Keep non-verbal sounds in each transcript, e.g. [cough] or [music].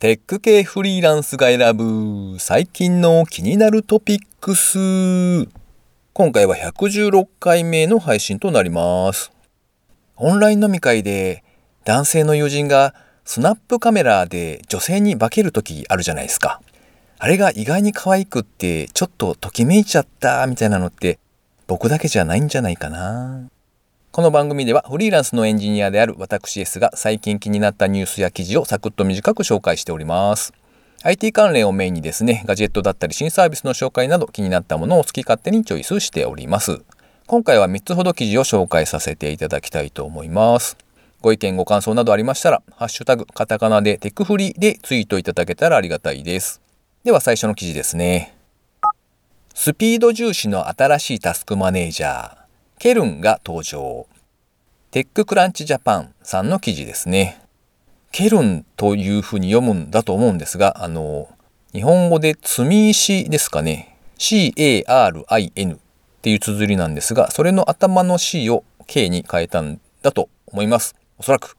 テック系フリーランスが選ぶ最近の気になるトピックス。今回は116回目の配信となります。オンライン飲み会で男性の友人がスナップカメラで女性に化ける時あるじゃないですか。あれが意外に可愛くってちょっとときめいちゃったみたいなのって僕だけじゃないんじゃないかな。この番組ではフリーランスのエンジニアである私 S が最近気になったニュースや記事をサクッと短く紹介しております。IT 関連をメインにですね、ガジェットだったり新サービスの紹介など気になったものを好き勝手にチョイスしております。今回は3つほど記事を紹介させていただきたいと思います。ご意見ご感想などありましたら、ハッシュタグ、カタカナでテクフリでツイートいただけたらありがたいです。では最初の記事ですね。スピード重視の新しいタスクマネージャー、ケルンが登場。テッククランチジャパンさんの記事ですね。ケルンというふうに読むんだと思うんですが、あの、日本語で積み石ですかね。C-A-R-I-N っていう綴りなんですが、それの頭の C を K に変えたんだと思います。おそらく。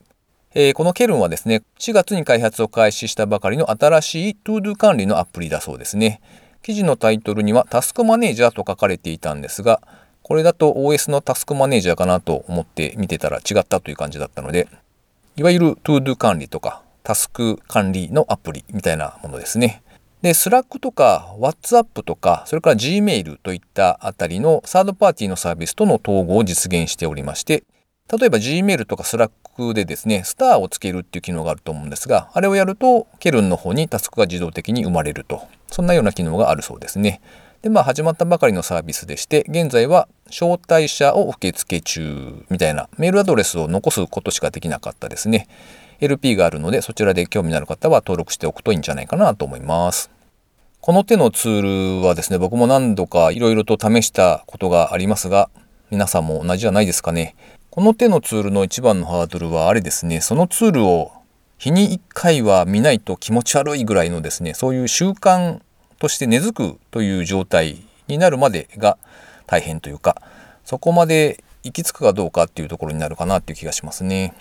えー、このケルンはですね、4月に開発を開始したばかりの新しい ToDo 管理のアプリだそうですね。記事のタイトルにはタスクマネージャーと書かれていたんですが、これだと OS のタスクマネージャーかなと思って見てたら違ったという感じだったので、いわゆる ToDo 管理とかタスク管理のアプリみたいなものですね。で、Slack とか WhatsApp とか、それから Gmail といったあたりのサードパーティーのサービスとの統合を実現しておりまして、例えば Gmail とか Slack でですね、スターをつけるっていう機能があると思うんですが、あれをやると、ケルンの方にタスクが自動的に生まれると。そんなような機能があるそうですね。で、まあ始まったばかりのサービスでして、現在は招待者を受付中みたいなメールアドレスを残すことしかできなかったですね。LP があるので、そちらで興味のある方は登録しておくといいんじゃないかなと思います。この手のツールはですね、僕も何度かいろいろと試したことがありますが、皆さんも同じじゃないですかね。この手のツールの一番のハードルはあれですね、そのツールを日に1回は見ないと気持ち悪いぐらいのですね、そういう習慣として根付くという状態になるまでが大変というかそこまで行き着くかどうかっていうところになるかなっていう気がしますね。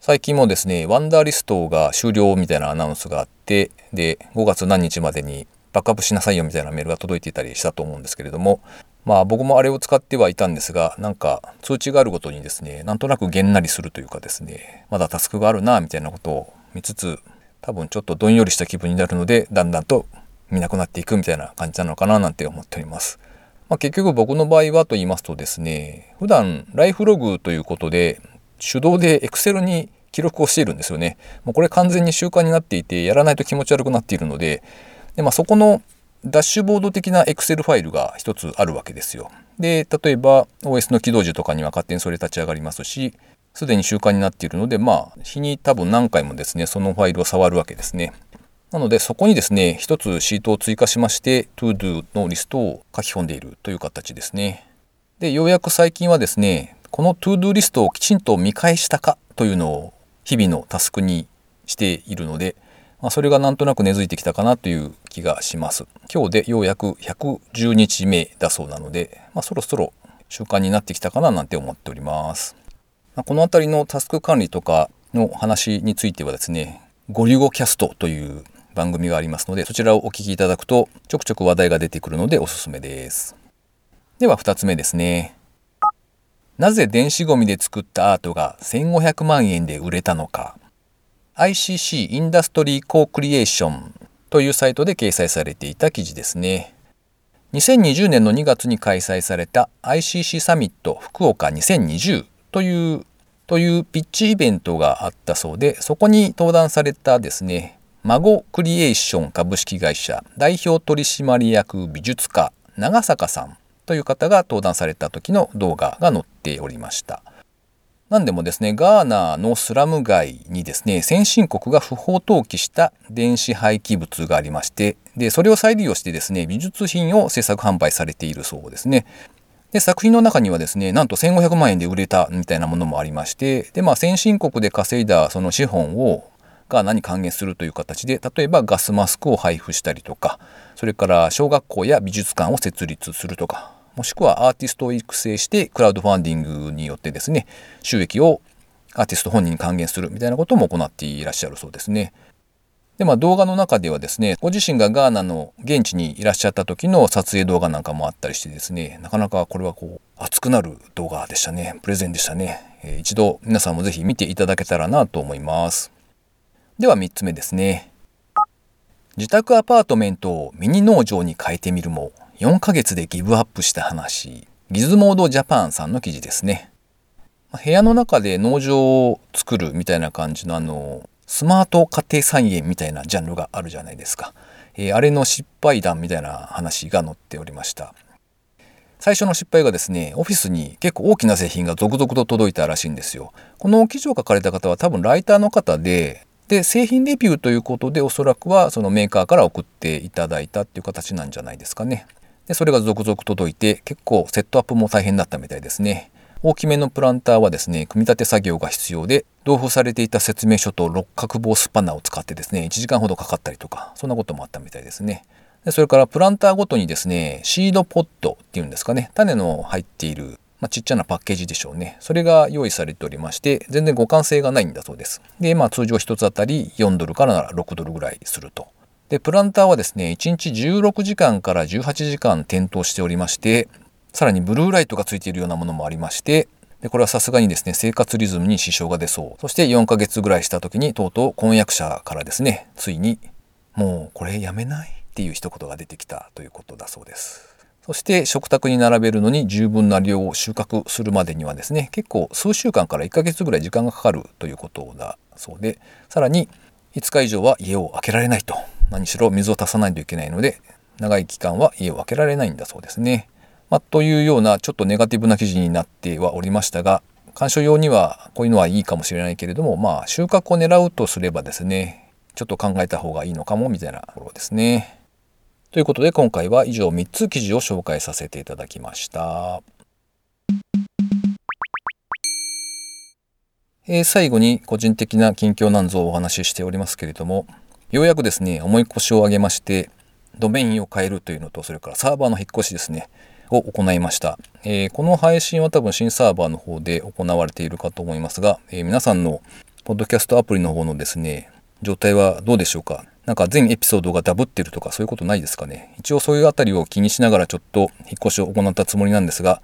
最近もですねワンダーリストが終了みたいなアナウンスがあってで5月何日までにバックアップしなさいよみたいなメールが届いていたりしたと思うんですけれどもまあ僕もあれを使ってはいたんですがなんか通知があるごとにですねなんとなくげんなりするというかですねまだタスクがあるなみたいなことを見つつ多分ちょっとどんよりした気分になるのでだんだんと見なくなっていくみたいな感じなのかななんて思っております。まあ、結局僕の場合はと言いますとですね、普段ライフログということで手動で Excel に記録をしているんですよね。もうこれ完全に習慣になっていてやらないと気持ち悪くなっているので、でまあ、そこのダッシュボード的な Excel ファイルが一つあるわけですよ。で、例えば OS の起動時とかには勝手にそれ立ち上がりますし、すでに習慣になっているので、まあ、日に多分何回もですね、そのファイルを触るわけですね。なのでそこにですね、一つシートを追加しまして、ToDo のリストを書き込んでいるという形ですね。で、ようやく最近はですね、この ToDo リストをきちんと見返したかというのを日々のタスクにしているので、まあ、それがなんとなく根付いてきたかなという気がします。今日でようやく110日目だそうなので、まあ、そろそろ習慣になってきたかななんて思っております。まあ、この辺りのタスク管理とかの話についてはですね、ゴリゴキャストという番組がありますので、そちらをお聞きいただくと、ちょくちょく話題が出てくるのでおすすめです。では2つ目ですね。なぜ電子ゴミで作ったアートが1500万円で売れたのか。ICC インダストリーコークリエーションというサイトで掲載されていた記事ですね。2020年の2月に開催された ICC サミット福岡2020というというピッチイベントがあったそうで、そこに登壇されたですね、孫クリエーション株式会社代表取締役美術家長坂さんという方が登壇された時の動画が載っておりました。何でもですね、ガーナのスラム街にですね、先進国が不法投棄した電子廃棄物がありまして、で、それを再利用してですね、美術品を制作販売されているそうですね。で、作品の中にはですね、なんと1500万円で売れたみたいなものもありまして、で、まあ先進国で稼いだその資本をが何還元するという形で例えばガスマスクを配布したりとかそれから小学校や美術館を設立するとかもしくはアーティストを育成してクラウドファンディングによってですね収益をアーティスト本人に還元するみたいなことも行っていらっしゃるそうですね。で、まあ動画の中ではですね、ご自身がガーナの現地にいらっしゃった時の撮影動画なんかもあったりしてですね、なかなかこれはこう、熱くなる動画でしたね。プレゼンでしたね。えー、一度皆さんもぜひ見ていただけたらなと思います。では3つ目ですね。自宅アパートメントをミニ農場に変えてみるも、4ヶ月でギブアップした話。ギズモードジャパンさんの記事ですね。部屋の中で農場を作るみたいな感じのあの、スマート家庭菜園みたいなジャンルがあるじゃないですか。えー、あれの失敗談みたいな話が載っておりました。最初の失敗がですね、オフィスに結構大きな製品が続々と届いたらしいんですよ。この記事を書かれた方は多分ライターの方で、で、製品レビューということでおそらくはそのメーカーから送っていただいたっていう形なんじゃないですかね。で、それが続々届いて結構セットアップも大変だったみたいですね。大きめのプランターはですね、組み立て作業が必要で、同封されていた説明書と六角棒スパナを使ってですね、1時間ほどかかったりとか、そんなこともあったみたいですね。でそれからプランターごとにですね、シードポットっていうんですかね、種の入っている、まあ、ちっちゃなパッケージでしょうね。それが用意されておりまして、全然互換性がないんだそうです。で、まあ通常1つあたり4ドルから6ドルぐらいすると。で、プランターはですね、1日16時間から18時間点灯しておりまして、さらにブルーライトがついているようなものもありまして、でこれはさすがにですね、生活リズムに支障が出そう。そして4ヶ月ぐらいした時に、とうとう婚約者からですね、ついに、もうこれやめないっていう一言が出てきたということだそうです。そして食卓に並べるのに十分な量を収穫するまでにはですね、結構数週間から1ヶ月ぐらい時間がかかるということだそうで、さらに5日以上は家を開けられないと。何しろ水を足さないといけないので、長い期間は家を開けられないんだそうですね。まあ、というようなちょっとネガティブな記事になってはおりましたが鑑賞用にはこういうのはいいかもしれないけれどもまあ収穫を狙うとすればですねちょっと考えた方がいいのかもみたいなところですね。ということで今回は以上3つ記事を紹介させていただきました。えー、最後に個人的な近況なんぞをお話ししておりますけれどもようやくですね重い腰を上げましてドメインを変えるというのとそれからサーバーの引っ越しですねを行いました、えー、この配信は多分新サーバーの方で行われているかと思いますが、えー、皆さんのポッドキャストアプリの方のですね、状態はどうでしょうか？なんか全エピソードがダブってるとかそういうことないですかね一応そういうあたりを気にしながらちょっと引っ越しを行ったつもりなんですが、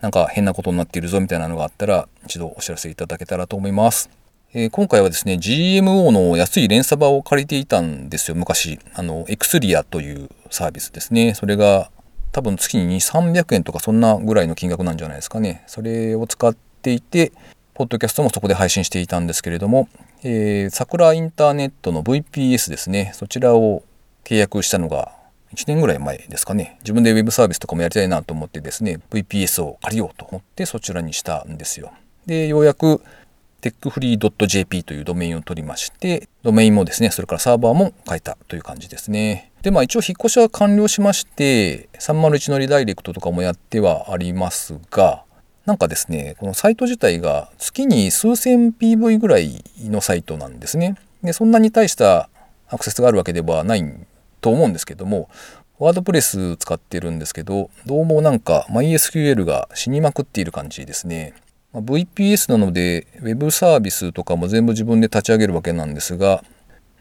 なんか変なことになっているぞみたいなのがあったら一度お知らせいただけたらと思います。えー、今回はですね、GMO の安い連鎖場を借りていたんですよ、昔。あの、エクスリアというサービスですね。それが多分月に2、300円とかそんなぐらいの金額なんじゃないですかね。それを使っていて、ポッドキャストもそこで配信していたんですけれども、えー、桜インターネットの VPS ですね。そちらを契約したのが1年ぐらい前ですかね。自分で Web サービスとかもやりたいなと思ってですね、VPS を借りようと思ってそちらにしたんですよ。で、ようやく techfree.jp というドメインを取りまして、ドメインもですね、それからサーバーも変えたという感じですね。で、まあ一応引っ越しは完了しまして、301のリダイレクトとかもやってはありますが、なんかですね、このサイト自体が月に数千 PV ぐらいのサイトなんですね。で、そんなに大したアクセスがあるわけではないと思うんですけども、ワードプレス使ってるんですけど、どうもなんか MySQL が死にまくっている感じですね。ま VPS なので Web サービスとかも全部自分で立ち上げるわけなんですが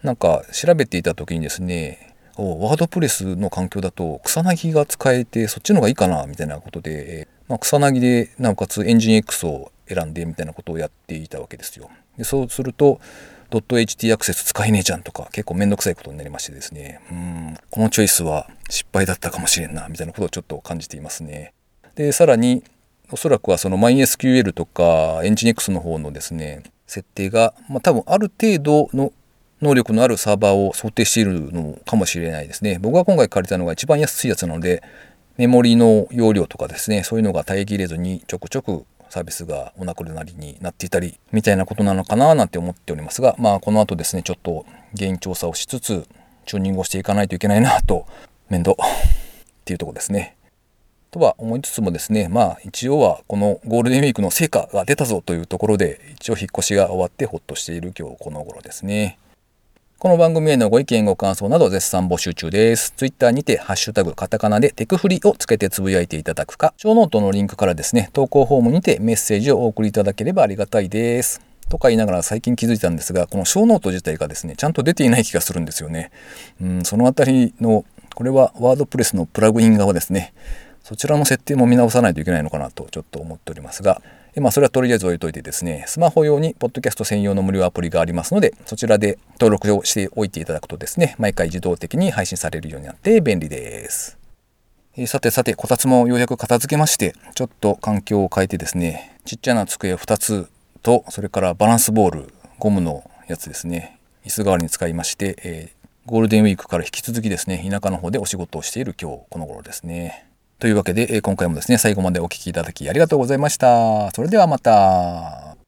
なんか調べていた時にですねワードプレスの環境だと草薙が使えてそっちの方がいいかなみたいなことで、まあ、草薙でなおかつエンジン X を選んでみたいなことをやっていたわけですよ。でそうすると .ht アクセス使えねえじゃんとか結構めんどくさいことになりましてですねうんこのチョイスは失敗だったかもしれんなみたいなことをちょっと感じていますね。でさらにおそらくはその MySQL とか Nginx の方のですね、設定が、まあ、多分ある程度の能力のあるサーバーを想定しているのかもしれないですね。僕が今回借りたのが一番安いやつなので、メモリの容量とかですね、そういうのが耐えきれずにちょくちょくサービスがお亡くなりになっていたり、みたいなことなのかななんて思っておりますが、まあこの後ですね、ちょっと原因調査をしつつ、チューニングをしていかないといけないなと、面倒 [laughs] っていうとこですね。とは思いつつもですね、まあ一応はこのゴールデンウィークの成果が出たぞというところで、一応引っ越しが終わってほっとしている今日この頃ですね。この番組へのご意見ご感想など絶賛募集中です。Twitter にてハッシュタグカタカナでテクフリをつけてつぶやいていただくか、ショーノートのリンクからですね、投稿フォームにてメッセージをお送りいただければありがたいです。とか言いながら最近気づいたんですが、このショーノート自体がですね、ちゃんと出ていない気がするんですよね。うん、そのあたりの、これはワードプレスのプラグイン側ですね。そちらの設定も見直さないといけないのかなとちょっと思っておりますが、まあ、それはとりあえず置いといてですね、スマホ用にポッドキャスト専用の無料アプリがありますので、そちらで登録をしておいていただくとですね、毎回自動的に配信されるようになって便利です。えー、さてさて、こたつもようやく片付けまして、ちょっと環境を変えてですね、ちっちゃな机2つと、それからバランスボール、ゴムのやつですね、椅子代わりに使いまして、えー、ゴールデンウィークから引き続きですね、田舎の方でお仕事をしている今日この頃ですね。というわけで、今回もですね、最後までお聴きいただきありがとうございました。それではまた。